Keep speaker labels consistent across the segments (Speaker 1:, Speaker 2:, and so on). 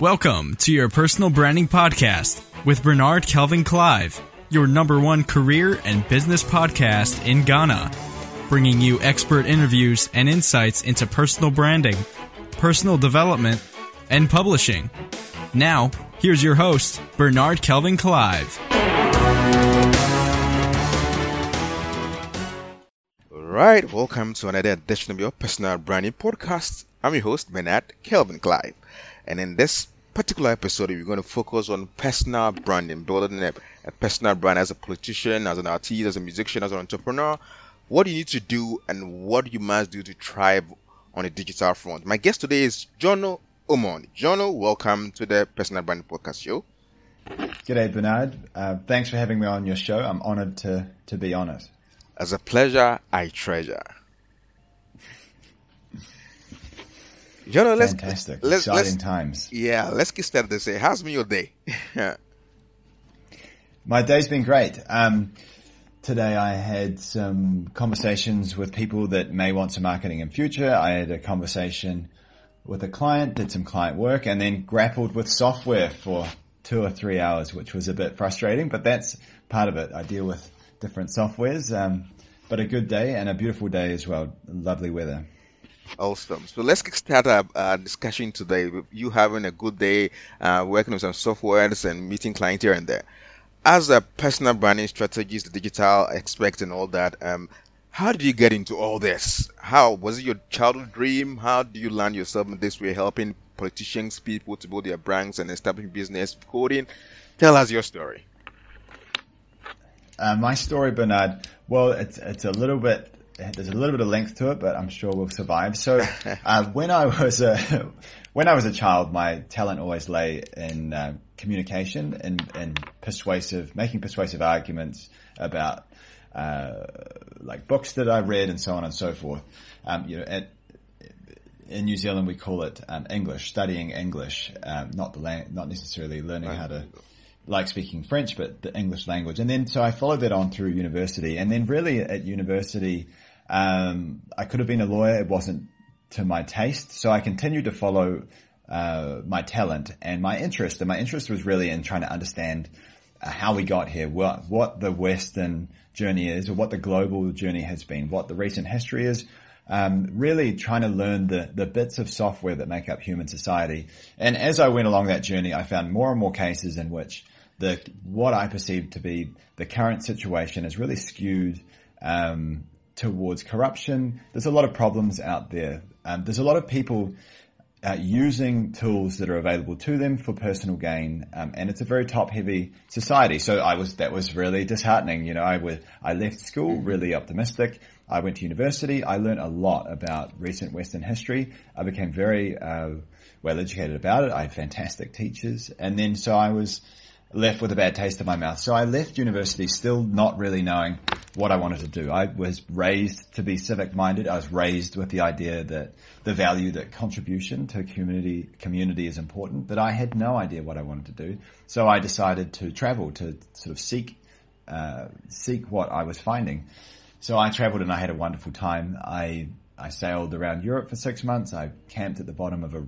Speaker 1: Welcome to your personal branding podcast with Bernard Kelvin Clive, your number one career and business podcast in Ghana, bringing you expert interviews and insights into personal branding, personal development, and publishing. Now, here's your host, Bernard Kelvin Clive.
Speaker 2: Right, welcome to another edition of your personal branding podcast. I'm your host, Bernard Kelvin Clive. And in this particular episode, we're going to focus on personal branding, building a, a personal brand as a politician, as an artist, as a musician, as an entrepreneur. What do you need to do and what you must do to thrive on the digital front. My guest today is Johno Ormond. Johno, welcome to the Personal Branding Podcast Show.
Speaker 3: G'day, Bernard. Uh, thanks for having me on your show. I'm honored to, to be on it.
Speaker 2: As a pleasure, I treasure.
Speaker 3: Johno, let's fantastic, let's, exciting let's, times.
Speaker 2: Yeah, let's get started. Say, how's been your day?
Speaker 3: My day's been great. Um, today I had some conversations with people that may want some marketing in future. I had a conversation with a client, did some client work, and then grappled with software for two or three hours, which was a bit frustrating, but that's part of it. I deal with different softwares, um, but a good day and a beautiful day as well. Lovely weather.
Speaker 2: Awesome. So let's start a, a discussion today. You having a good day, uh, working on some softwares and meeting clients here and there. As a personal branding strategist, digital expert, and all that, um, how did you get into all this? How was it your childhood dream? How do you land yourself in this way, helping politicians, people to build their brands and establishing business coding? Tell us your story.
Speaker 3: Uh, my story, Bernard. Well, it's it's a little bit there's a little bit of length to it, but I'm sure we'll survive. So, uh, when I was a when I was a child, my talent always lay in uh, communication and, and persuasive, making persuasive arguments about uh, like books that I read and so on and so forth. Um, you know, at, in New Zealand we call it um, English, studying English, um, not the lang- not necessarily learning how to like speaking French, but the English language. And then so I followed that on through university, and then really at university um, I could have been a lawyer. It wasn't to my taste. So I continued to follow uh, my talent and my interest. And my interest was really in trying to understand uh, how we got here, what, what the Western journey is, or what the global journey has been, what the recent history is. Um, really trying to learn the, the bits of software that make up human society. And as I went along that journey, I found more and more cases in which the what I perceived to be the current situation is really skewed um, towards corruption. There's a lot of problems out there. Um, there's a lot of people uh, using tools that are available to them for personal gain, um, and it's a very top-heavy society. So I was that was really disheartening. You know, I was I left school really optimistic. I went to university. I learned a lot about recent Western history. I became very uh, well educated about it. I had fantastic teachers, and then so I was left with a bad taste in my mouth. So I left university still not really knowing what I wanted to do. I was raised to be civic minded. I was raised with the idea that the value that contribution to community community is important, but I had no idea what I wanted to do. So I decided to travel to sort of seek uh, seek what I was finding. So I traveled and I had a wonderful time. I I sailed around Europe for six months. I camped at the bottom of a,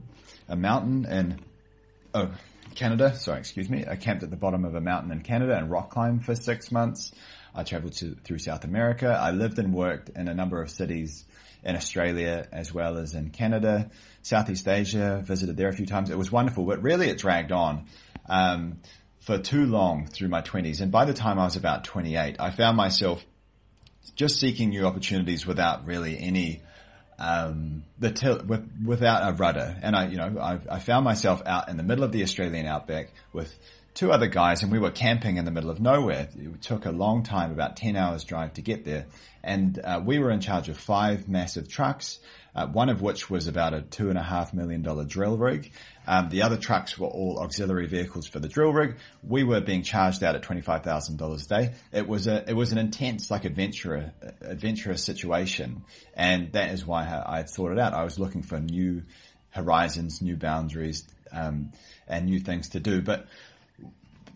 Speaker 3: a mountain in oh Canada. Sorry, excuse me. I camped at the bottom of a mountain in Canada and rock climbed for six months. I traveled to, through South America. I lived and worked in a number of cities in Australia as well as in Canada, Southeast Asia, visited there a few times. It was wonderful, but really it dragged on. Um, for too long through my 20s. And by the time I was about 28, I found myself just seeking new opportunities without really any um, the with, without a rudder. And I, you know, I, I, found myself out in the middle of the Australian outback with two other guys and we were camping in the middle of nowhere. It took a long time, about 10 hours drive to get there. And uh, we were in charge of five massive trucks, uh, one of which was about a two and a half million dollar drill rig. Um, the other trucks were all auxiliary vehicles for the drill rig. We were being charged out at twenty five thousand dollars a day. It was a it was an intense, like adventurous adventurous situation, and that is why I, I thought it out. I was looking for new horizons, new boundaries, um, and new things to do. But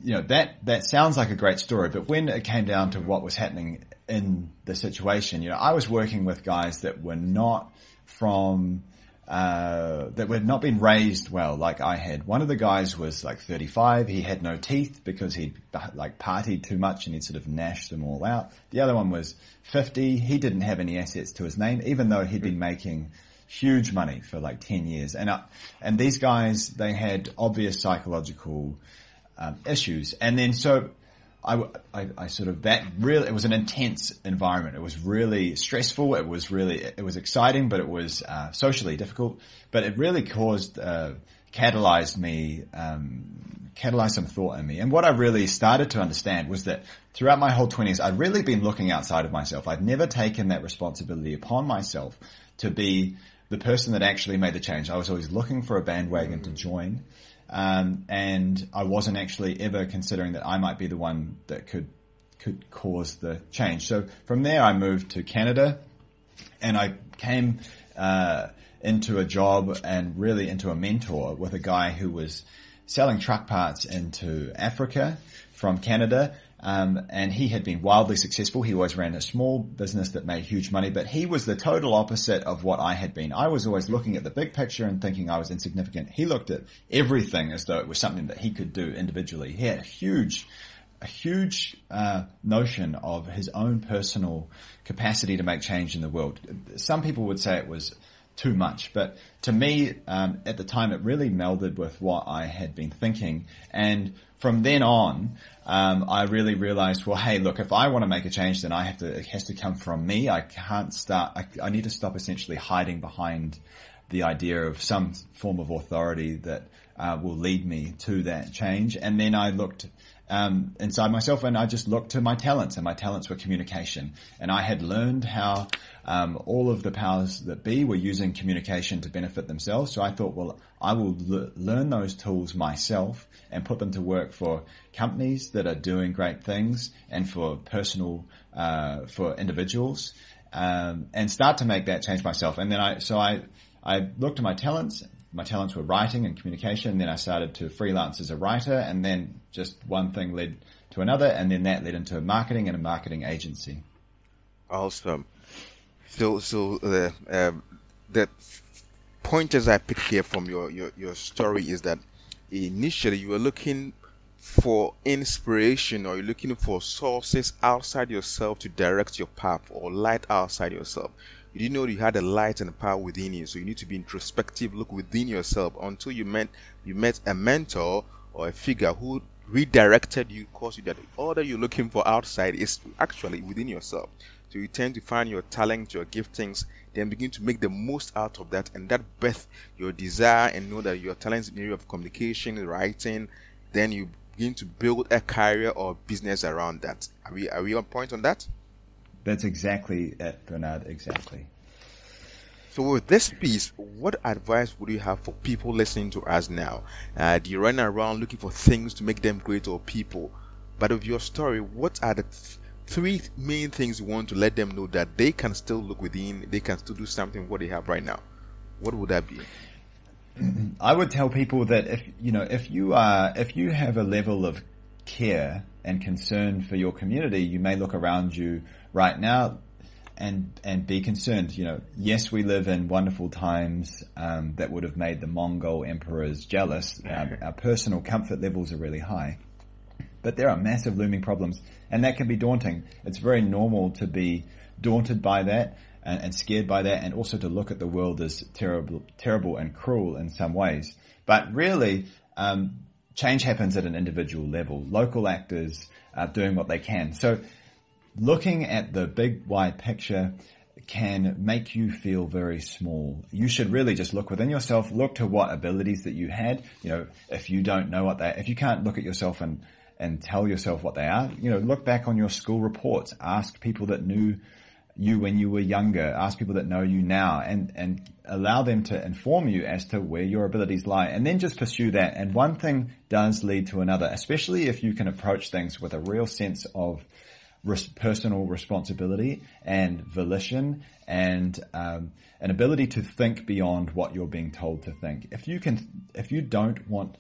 Speaker 3: you know that that sounds like a great story, but when it came down to what was happening in the situation, you know, I was working with guys that were not from uh, that had not been raised well, like I had. One of the guys was like 35. He had no teeth because he'd like partied too much and he'd sort of gnashed them all out. The other one was 50. He didn't have any assets to his name, even though he'd been making huge money for like 10 years. And, uh, and these guys, they had obvious psychological um, issues. And then so I, I, I, sort of that really it was an intense environment. It was really stressful. It was really it was exciting, but it was uh, socially difficult. But it really caused uh, catalyzed me, um, catalyzed some thought in me. And what I really started to understand was that throughout my whole twenties, I'd really been looking outside of myself. I'd never taken that responsibility upon myself to be the person that actually made the change. I was always looking for a bandwagon to join. Um, and I wasn't actually ever considering that I might be the one that could could cause the change. So from there, I moved to Canada, and I came uh, into a job and really into a mentor with a guy who was selling truck parts into Africa from Canada. Um, and he had been wildly successful. He always ran a small business that made huge money, but he was the total opposite of what I had been. I was always looking at the big picture and thinking I was insignificant. He looked at everything as though it was something that he could do individually. He had a huge, a huge uh, notion of his own personal capacity to make change in the world. Some people would say it was too much. But to me, um, at the time, it really melded with what I had been thinking. And from then on, um, I really realized, well, hey, look, if I want to make a change, then I have to, it has to come from me. I can't start, I, I need to stop essentially hiding behind the idea of some form of authority that uh, will lead me to that change. And then I looked um, inside myself and I just looked to my talents and my talents were communication. And I had learned how um, all of the powers that be were using communication to benefit themselves. So I thought, well, I will l- learn those tools myself and put them to work for companies that are doing great things and for personal, uh, for individuals, um, and start to make that change myself. And then I, so I, I looked at my talents. My talents were writing and communication. Then I started to freelance as a writer, and then just one thing led to another, and then that led into marketing and a marketing agency.
Speaker 2: Awesome. So, so the uh, the pointers I picked here from your, your your story is that initially you were looking for inspiration or you're looking for sources outside yourself to direct your path or light outside yourself. You didn't know you had a light and a power within you, so you need to be introspective, look within yourself until you met you met a mentor or a figure who redirected you, caused you that all that you're looking for outside is actually within yourself. So you tend to find your talent, your giftings, then begin to make the most out of that, and that birth your desire and know that your talents in the area of communication, writing, then you begin to build a career or business around that. Are we are we on point on that?
Speaker 3: That's exactly it, Bernard. Exactly.
Speaker 2: So with this piece, what advice would you have for people listening to us now? Uh, do you run around looking for things to make them great or people? But of your story, what are the th- three main things you want to let them know that they can still look within, they can still do something with what they have right now. What would that be?
Speaker 3: I would tell people that if you know if you are if you have a level of care and concern for your community, you may look around you right now and and be concerned. You know, yes, we live in wonderful times um, that would have made the Mongol emperors jealous. Our, our personal comfort levels are really high, but there are massive looming problems and that can be daunting. It's very normal to be daunted by that and, and scared by that and also to look at the world as terrible, terrible and cruel in some ways. But really, um, change happens at an individual level. Local actors are doing what they can. So looking at the big wide picture can make you feel very small. You should really just look within yourself, look to what abilities that you had. You know, if you don't know what they, if you can't look at yourself and and tell yourself what they are. You know, look back on your school reports, ask people that knew you when you were younger, ask people that know you now and, and allow them to inform you as to where your abilities lie and then just pursue that. And one thing does lead to another, especially if you can approach things with a real sense of personal responsibility and volition and um, an ability to think beyond what you're being told to think. If you can, if you don't want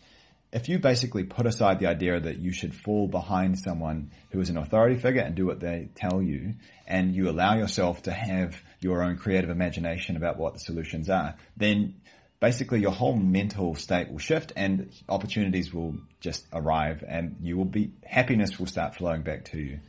Speaker 3: if you basically put aside the idea that you should fall behind someone who is an authority figure and do what they tell you, and you allow yourself to have your own creative imagination about what the solutions are, then basically your whole mental state will shift and opportunities will just arrive and you will be, happiness will start flowing back to you.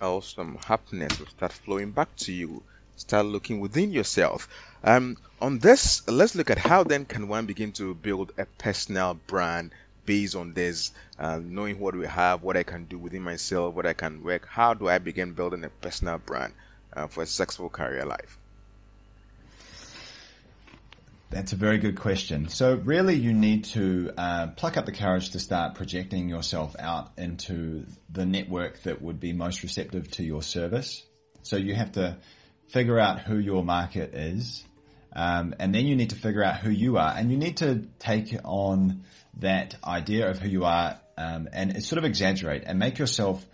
Speaker 2: Awesome. Happiness will start flowing back to you. Start looking within yourself. Um, on this, let's look at how then can one begin to build a personal brand based on this, uh, knowing what we have, what I can do within myself, what I can work. How do I begin building a personal brand uh, for a successful career life?
Speaker 3: That's a very good question. So really you need to uh, pluck up the courage to start projecting yourself out into the network that would be most receptive to your service. So you have to figure out who your market is, um, and then you need to figure out who you are, and you need to take on that idea of who you are um, and sort of exaggerate and make yourself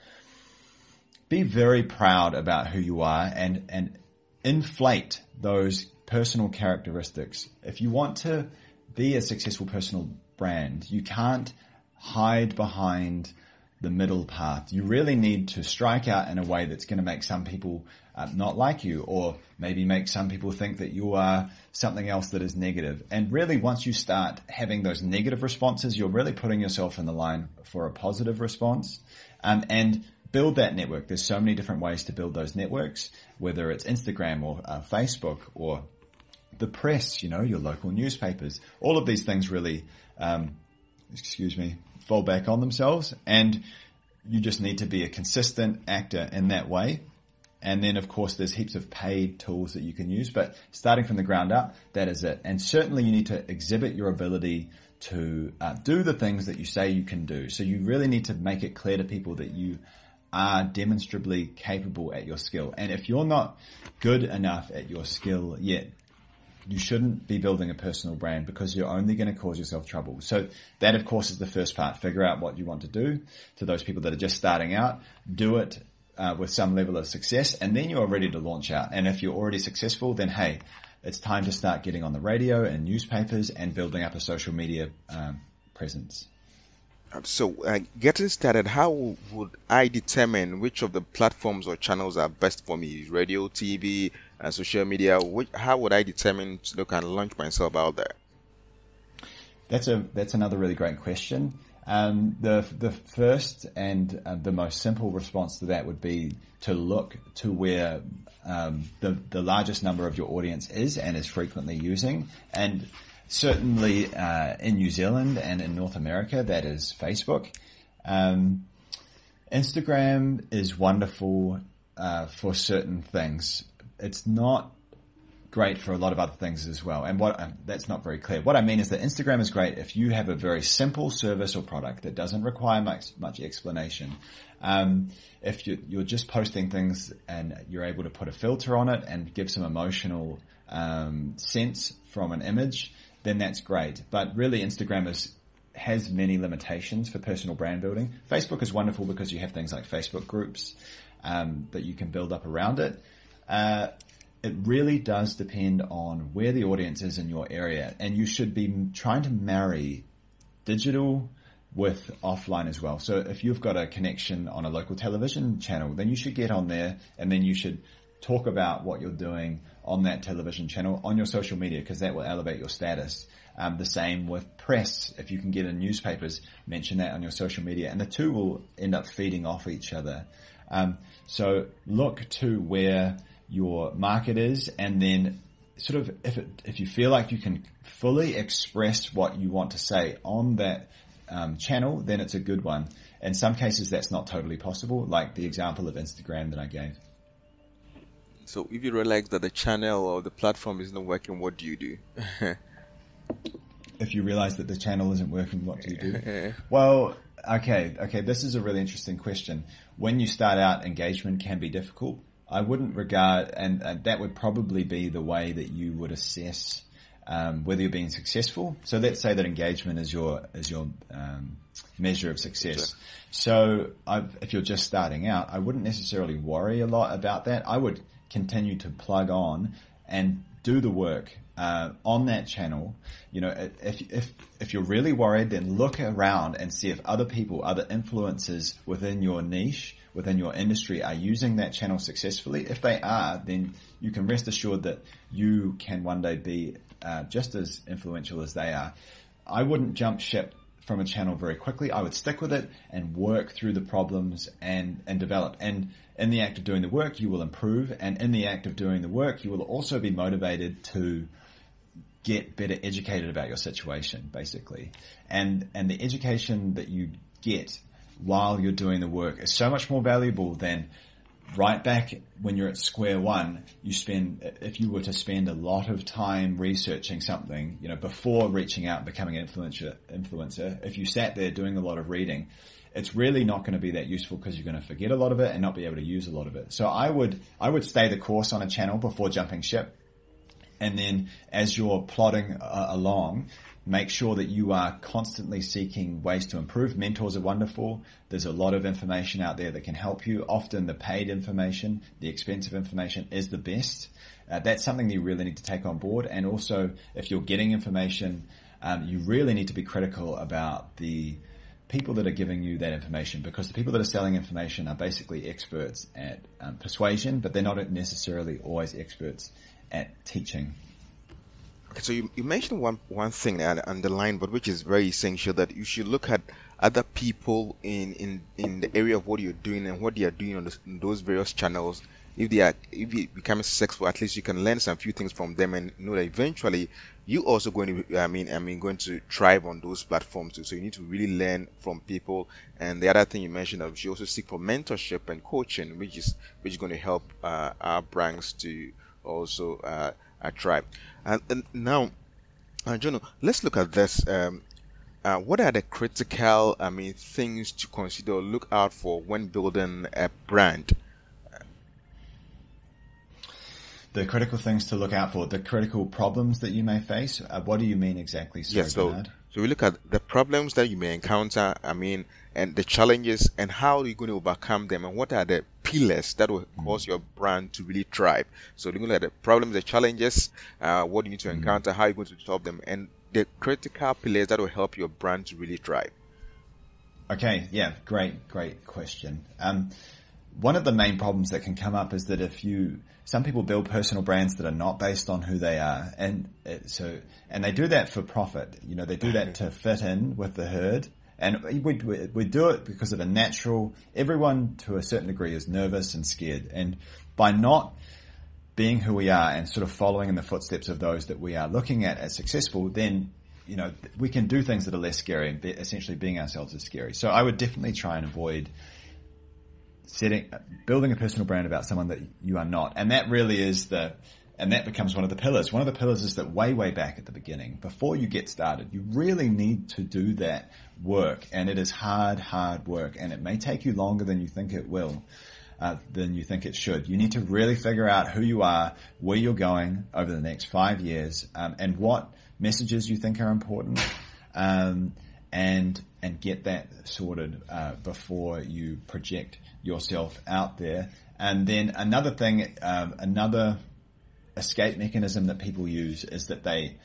Speaker 3: be very proud about who you are and and inflate those personal characteristics. If you want to be a successful personal brand, you can't hide behind the middle path. You really need to strike out in a way that's going to make some people uh, not like you or maybe make some people think that you are something else that is negative. And really once you start having those negative responses, you're really putting yourself in the line for a positive response. Um, and build that network. There's so many different ways to build those networks, whether it's Instagram or uh, Facebook or the press, you know, your local newspapers. All of these things really, um, excuse me, fall back on themselves and you just need to be a consistent actor in that way. And then of course there's heaps of paid tools that you can use, but starting from the ground up, that is it. And certainly you need to exhibit your ability to uh, do the things that you say you can do. So you really need to make it clear to people that you are demonstrably capable at your skill. And if you're not good enough at your skill yet, you shouldn't be building a personal brand because you're only going to cause yourself trouble. So that of course is the first part. Figure out what you want to do to those people that are just starting out. Do it uh, with some level of success and then you're ready to launch out. And if you're already successful, then hey, it's time to start getting on the radio and newspapers and building up a social media um, presence.
Speaker 2: So, uh, getting started, how would I determine which of the platforms or channels are best for me? Radio, TV, uh, social media. Which, how would I determine to look and launch myself out there?
Speaker 3: That's a that's another really great question. Um, the the first and uh, the most simple response to that would be to look to where um, the the largest number of your audience is and is frequently using, and certainly uh, in New Zealand and in North America, that is Facebook. Um, Instagram is wonderful uh, for certain things. It's not great for a lot of other things as well. And what um, that's not very clear. What I mean is that Instagram is great if you have a very simple service or product that doesn't require much much explanation. Um, if you, you're just posting things and you're able to put a filter on it and give some emotional um, sense from an image, then that's great. But really, Instagram is has many limitations for personal brand building. Facebook is wonderful because you have things like Facebook groups um, that you can build up around it. Uh, it really does depend on where the audience is in your area, and you should be trying to marry digital with offline as well. So if you've got a connection on a local television channel, then you should get on there, and then you should talk about what you're doing on that television channel on your social media because that will elevate your status. Um, the same with press. If you can get in newspapers, mention that on your social media, and the two will end up feeding off each other. Um, so look to where your market is, and then sort of if it, if you feel like you can fully express what you want to say on that um, channel, then it's a good one. In some cases, that's not totally possible, like the example of Instagram that I gave.
Speaker 2: So if you realize that the channel or the platform is not working, what do you do?
Speaker 3: if you realize that the channel isn't working, what do you do? well, okay, okay, this is a really interesting question. When you start out, engagement can be difficult. I wouldn't regard, and, and that would probably be the way that you would assess um, whether you're being successful. So let's say that engagement is your is your um, measure of success. So I've, if you're just starting out, I wouldn't necessarily worry a lot about that. I would continue to plug on and do the work uh, on that channel. You know, if if if you're really worried, then look around and see if other people, other influencers within your niche, within your industry, are using that channel successfully. If they are, then you can rest assured that you can one day be uh, just as influential as they are. I wouldn't jump ship from a channel very quickly. I would stick with it and work through the problems and, and develop. And in the act of doing the work, you will improve. And in the act of doing the work, you will also be motivated to get better educated about your situation, basically. And, and the education that you get while you're doing the work is so much more valuable than right back when you're at square one, you spend, if you were to spend a lot of time researching something, you know, before reaching out and becoming an influencer, influencer, if you sat there doing a lot of reading, it's really not going to be that useful because you're going to forget a lot of it and not be able to use a lot of it. So I would, I would stay the course on a channel before jumping ship. And then as you're plodding uh, along, make sure that you are constantly seeking ways to improve. Mentors are wonderful. There's a lot of information out there that can help you. Often the paid information, the expensive information is the best. Uh, that's something that you really need to take on board. And also, if you're getting information, um, you really need to be critical about the people that are giving you that information because the people that are selling information are basically experts at um, persuasion, but they're not necessarily always experts at teaching.
Speaker 2: Okay, so you, you mentioned one one thing and underlined, but which is very essential that you should look at other people in in in the area of what you're doing and what they are doing on, on those various channels. If they are if you become successful, at least you can learn some few things from them and know that eventually you also going to I mean I mean going to thrive on those platforms too. So you need to really learn from people. And the other thing you mentioned, that you should also seek for mentorship and coaching, which is which is going to help uh, our brands to also uh, thrive. And, and now, uh, Johno, let's look at this. Um, uh, what are the critical, I mean, things to consider or look out for when building a brand?
Speaker 3: The critical things to look out for, the critical problems that you may face. Uh, what do you mean exactly?
Speaker 2: Sorry, yes, so, Bernard? So we look at the problems that you may encounter. I mean, and the challenges and how you're you going to overcome them and what are the pillars that will mm. cause your brand to really thrive. So looking at the problems, the challenges, uh, what you need to mm. encounter, how you're going to solve them, and the critical pillars that will help your brand to really thrive.
Speaker 3: Okay, yeah, great, great question. Um, one of the main problems that can come up is that if you, some people build personal brands that are not based on who they are, and it, so, and they do that for profit. You know, they do that to fit in with the herd, and we, we, we do it because of a natural, everyone to a certain degree is nervous and scared. And by not being who we are and sort of following in the footsteps of those that we are looking at as successful, then, you know, we can do things that are less scary and essentially being ourselves is scary. So I would definitely try and avoid setting, building a personal brand about someone that you are not. And that really is the, and that becomes one of the pillars. One of the pillars is that way, way back at the beginning, before you get started, you really need to do that work. And it is hard, hard work. And it may take you longer than you think it will. Uh, than you think it should. You need to really figure out who you are, where you're going over the next five years, um, and what messages you think are important, um, and and get that sorted uh, before you project yourself out there. And then another thing, um, another escape mechanism that people use is that they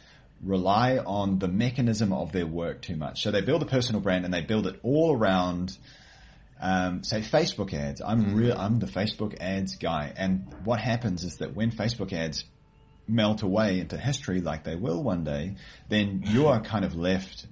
Speaker 3: rely on the mechanism of their work too much. So they build a personal brand and they build it all around, um, say Facebook ads. I'm mm-hmm. real, I'm the Facebook ads guy. And what happens is that when Facebook ads melt away into history like they will one day, then you are kind of left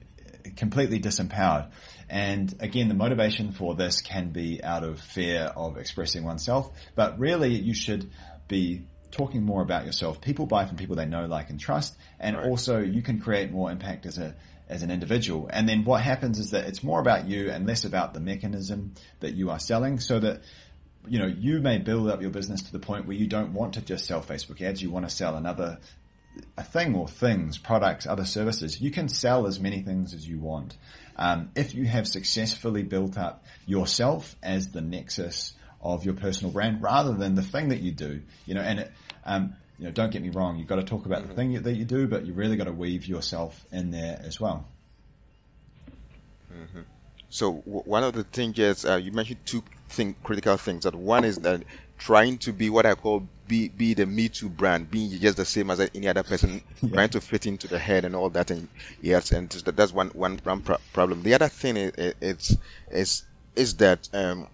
Speaker 3: completely disempowered. And again, the motivation for this can be out of fear of expressing oneself, but really you should be talking more about yourself. People buy from people they know, like, and trust, and right. also you can create more impact as a as an individual. And then what happens is that it's more about you and less about the mechanism that you are selling, so that you know you may build up your business to the point where you don't want to just sell Facebook ads. You want to sell another a thing or things, products, other services. You can sell as many things as you want. Um, if you have successfully built up yourself as the nexus of your personal brand rather than the thing that you do, you know, and it, um, you know, don't get me wrong, you've got to talk about the thing that you do, but you really got to weave yourself in there as well.
Speaker 2: Mm-hmm. So w- one of the things is uh, you mentioned two thing critical things. That one is that trying to be what I call be be the Me Too brand, being just the same as any other person, yeah. trying to fit into the head and all that. And yes, and that's one one, one problem. The other thing is is is, is that um,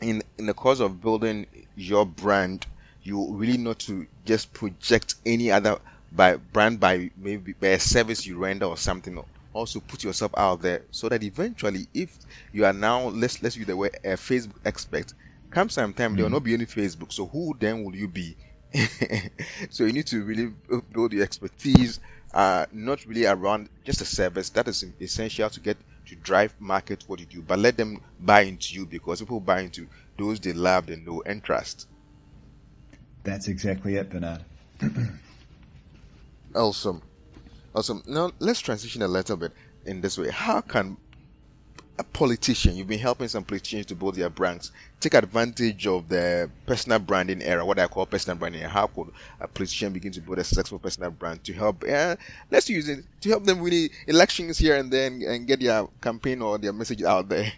Speaker 2: in in the course of building your brand, you really not to just project any other by brand by maybe by a service you render or something also put yourself out there so that eventually if you are now let's let's use the word a facebook expert come some time mm-hmm. there will not be any facebook so who then will you be? So you need to really build your expertise uh, not really around just a service. That is essential to get to drive market what you do but let them buy into you because people buy into those they love and know and trust.
Speaker 3: That's exactly it bernard.
Speaker 2: Awesome. Awesome. Now let's transition a little bit in this way. How can a politician, you've been helping some politicians to build their brands, take advantage of the personal branding era, what I call personal branding. How could a politician begin to build a successful personal brand to help? Uh, let's use it to help them win elections here and then and get their campaign or their message out there.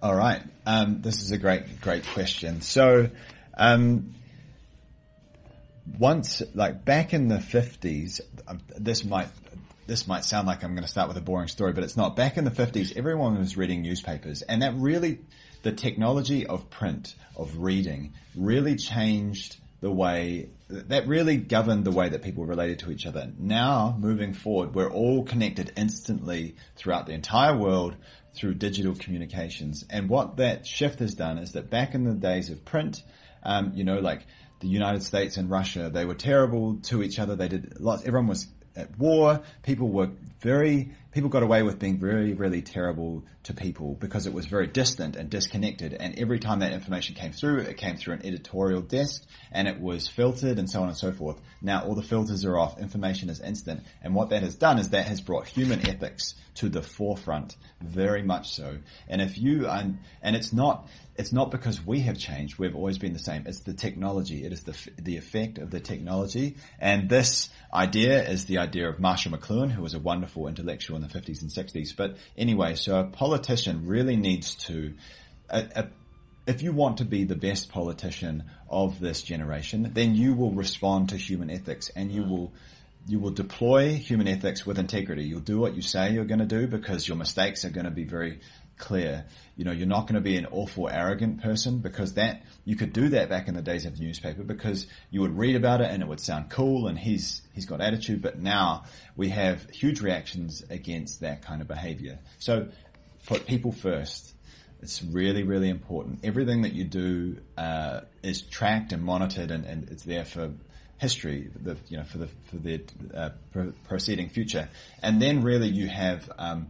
Speaker 3: All right, um, this is a great, great question. So, um, once, like back in the fifties, um, this might this might sound like I'm going to start with a boring story, but it's not. Back in the 50s, everyone was reading newspapers and that really, the technology of print, of reading, really changed the way, that really governed the way that people related to each other. Now, moving forward, we're all connected instantly throughout the entire world through digital communications. And what that shift has done is that back in the days of print, um, you know, like the United States and Russia, they were terrible to each other. They did lots, everyone was at war. People were very, people got away with being very, really terrible to people because it was very distant and disconnected. And every time that information came through, it came through an editorial desk and it was filtered and so on and so forth. Now all the filters are off. Information is instant. And what that has done is that has brought human ethics to the forefront, very much so. And if you, and, and it's not, it's not because we have changed. We've always been the same. It's the technology. It is the, the effect of the technology. And this idea is the idea of Marshall McLuhan, who was a wonderful intellectual in the 50s and 60s. But anyway, so a politician really needs to, a, a, if you want to be the best politician of this generation, then you will respond to human ethics and you mm. will you will deploy human ethics with integrity. You'll do what you say you're going to do because your mistakes are going to be very clear. You know, you're not going to be an awful arrogant person because that, you could do that back in the days of the newspaper because you would read about it and it would sound cool and he's, he's got attitude, but now we have huge reactions against that kind of behavior. So put people first. It's really, really important. Everything that you do, uh, is tracked and monitored and, and it's there for history, the, you know, for the, for the, uh, proceeding future. And then really you have, um,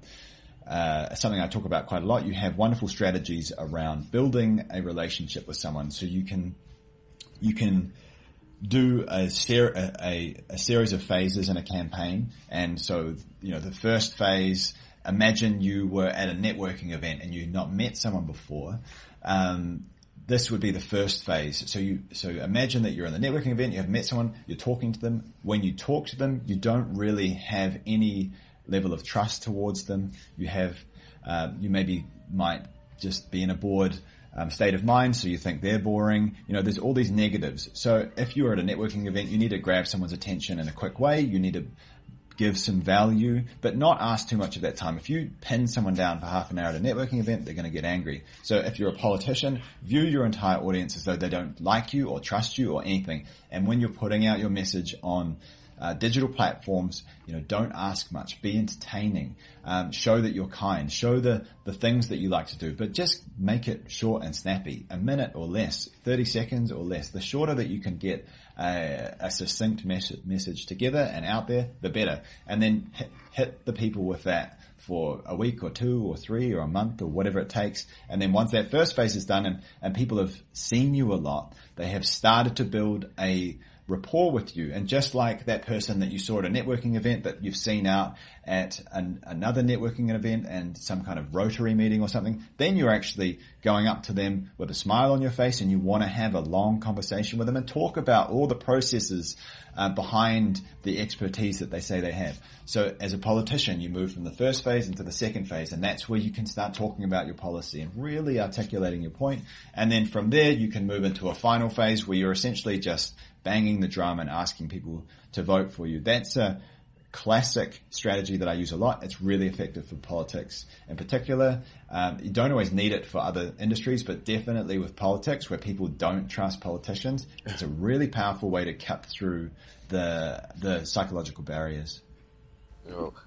Speaker 3: uh, something I talk about quite a lot. You have wonderful strategies around building a relationship with someone, so you can you can do a, ser- a, a, series of phases in a campaign. And so, you know, the first phase, imagine you were at a networking event and you'd not met someone before. Um, this would be the first phase. So you, so imagine that you're in the networking event, you have met someone, you're talking to them. When you talk to them, you don't really have any level of trust towards them. You have, uh, you maybe might just be in a bored um, state of mind, so you think they're boring. You know, there's all these negatives. So if you're at a networking event, you need to grab someone's attention in a quick way. You need to give some value, but not ask too much of that time. If you pin someone down for half an hour at a networking event, they're going to get angry. So if you're a politician, view your entire audience as though they don't like you or trust you or anything. And when you're putting out your message on uh, digital platforms, you know, don't ask much. Be entertaining. Um, show that you're kind. Show the the things that you like to do, but just make it short and snappy. A minute or less, thirty seconds or less. The shorter that you can get a, a succinct mes- message together and out there, the better. And then hit, hit the people with that for a week or two or three or a month or whatever it takes. And then once that first phase is done and, and people have seen you a lot, they have started to build a rapport with you. And just like that person that you saw at a networking event that you've seen out at an, another networking event and some kind of rotary meeting or something, then you're actually going up to them with a smile on your face and you want to have a long conversation with them and talk about all the processes uh, behind the expertise that they say they have. So as a politician, you move from the first phase into the second phase, and that's where you can start talking about your policy and really articulating your point. And then from there, you can move into a final phase where you're essentially just banging the drum and asking people to vote for you. That's a classic strategy that I use a lot. It's really effective for politics in particular. Um, you don't always need it for other industries, but definitely with politics where people don't trust politicians, it's a really powerful way to cut through the, the psychological barriers.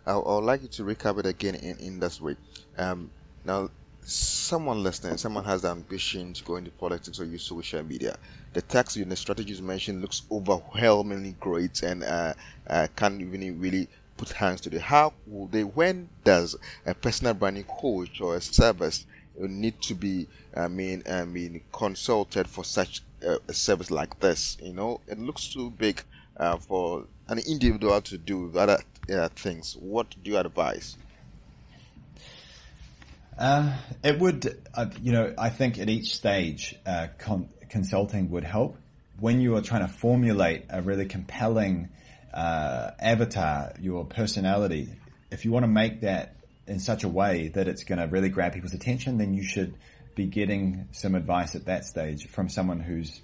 Speaker 2: I, I would like you to recap it again in, in this way. Um, now, someone listening, someone has the ambition to go into politics or use social media. The tax and the strategies mentioned looks overwhelmingly great and uh, uh, can't even really put hands to it. How will they? When does a personal branding coach or a service need to be? I mean, I mean, consulted for such a, service like this? You know, it looks too big uh, for an individual to do other uh, things. What do you advise?
Speaker 3: Uh, it would, uh, you know, I think at each stage, uh, con- consulting would help. When you are trying to formulate a really compelling uh, avatar, your personality, if you want to make that in such a way that it's going to really grab people's attention, then you should be getting some advice at that stage from someone who's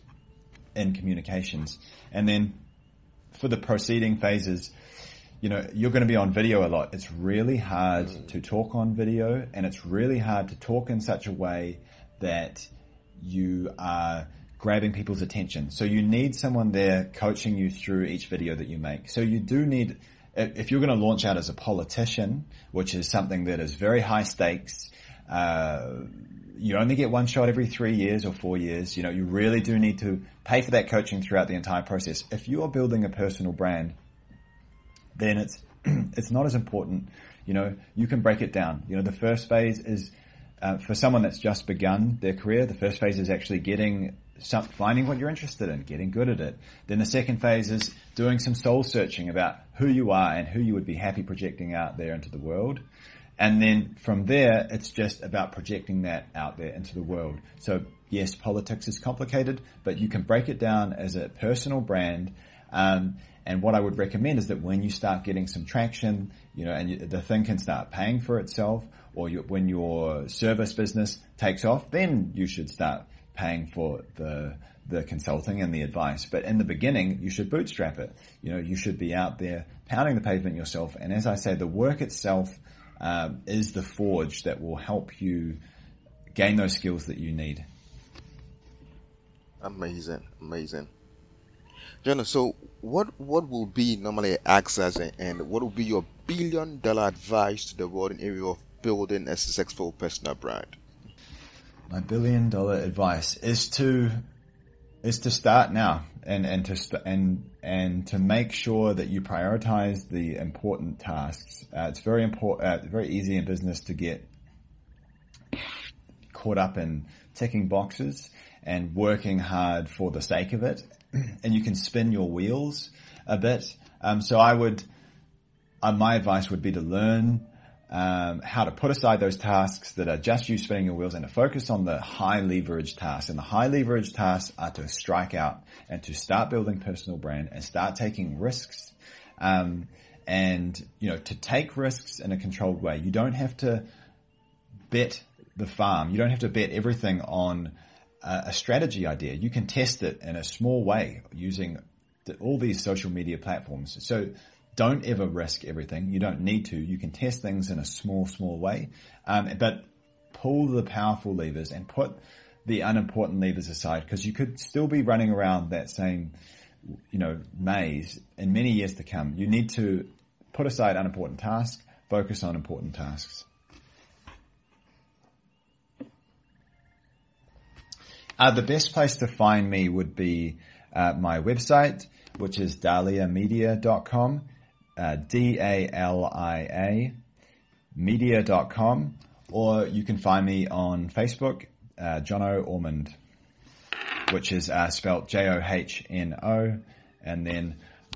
Speaker 3: in communications. And then for the proceeding phases, you know, you're going to be on video a lot. It's really hard to talk on video and it's really hard to talk in such a way that you are grabbing people's attention. So you need someone there coaching you through each video that you make. So you do need, if you're going to launch out as a politician, which is something that is very high stakes, uh, you only get one shot every three years or four years. You know, you really do need to pay for that coaching throughout the entire process. If you are building a personal brand, then it's it's not as important. You know, you can break it down. You know, the first phase is uh, for someone that's just begun their career. The first phase is actually getting some, finding what you're interested in, getting good at it. Then the second phase is doing some soul searching about who you are and who you would be happy projecting out there into the world. And then from there, it's just about projecting that out there into the world. So yes, politics is complicated, but you can break it down as a personal brand. Um, and what I would recommend is that when you start getting some traction, you know, and you, the thing can start paying for itself, or you, when your service business takes off, then you should start paying for the the consulting and the advice. But in the beginning, you should bootstrap it. You know, you should be out there pounding the pavement yourself. And as I say, the work itself um, is the forge that will help you gain those skills that you need.
Speaker 2: Amazing, amazing. Jonah, so what what will be normally access and what will be your billion dollar advice to the world in area of building a successful personal brand?
Speaker 3: My billion dollar advice is to is to start now and and to st- and and to make sure that you prioritize the important tasks. Uh, it's very important, uh, very easy in business to get caught up in ticking boxes and working hard for the sake of it, and you can spin your wheels a bit. Um, so I would, uh, my advice would be to learn um, how to put aside those tasks that are just you spinning your wheels and to focus on the high leverage tasks. And the high leverage tasks are to strike out and to start building personal brand and start taking risks. Um, and you know to take risks in a controlled way. You don't have to bet the farm. You don't have to bet everything on a, a strategy idea. You can test it in a small way using the, all these social media platforms. So don't ever risk everything. You don't need to. You can test things in a small, small way. Um, but pull the powerful levers and put the unimportant levers aside because you could still be running around that same, you know, maze in many years to come. You need to put aside unimportant tasks, focus on important tasks. Uh, the best place to find me would be uh, my website, which is daliamedia.com uh, D-A-L-I-A media.com or you can find me on Facebook, uh, Johno Ormond, which is uh, spelled J-O-H-N-O and then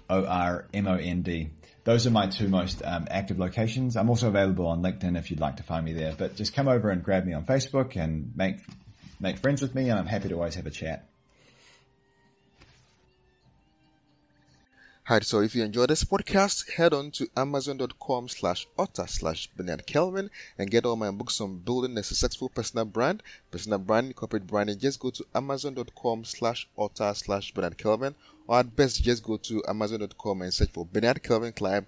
Speaker 3: O-R-M-O-N-D. Those are my two most um, active locations. I'm also available on LinkedIn if you'd like to find me there. But just come over and grab me on Facebook and make make friends with me, and I'm happy to always have a chat.
Speaker 2: Alright, so if you enjoyed this podcast, head on to amazon.com slash author slash Bernard Kelvin and get all my books on building a successful personal brand, personal branding, corporate branding. Just go to amazon.com slash author slash Bernard Kelvin or at best just go to amazon.com and search for Bernard Kelvin Clive.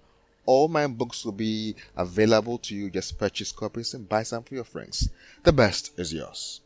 Speaker 2: All my books will be available to you. Just purchase copies and buy some for your friends. The best is yours.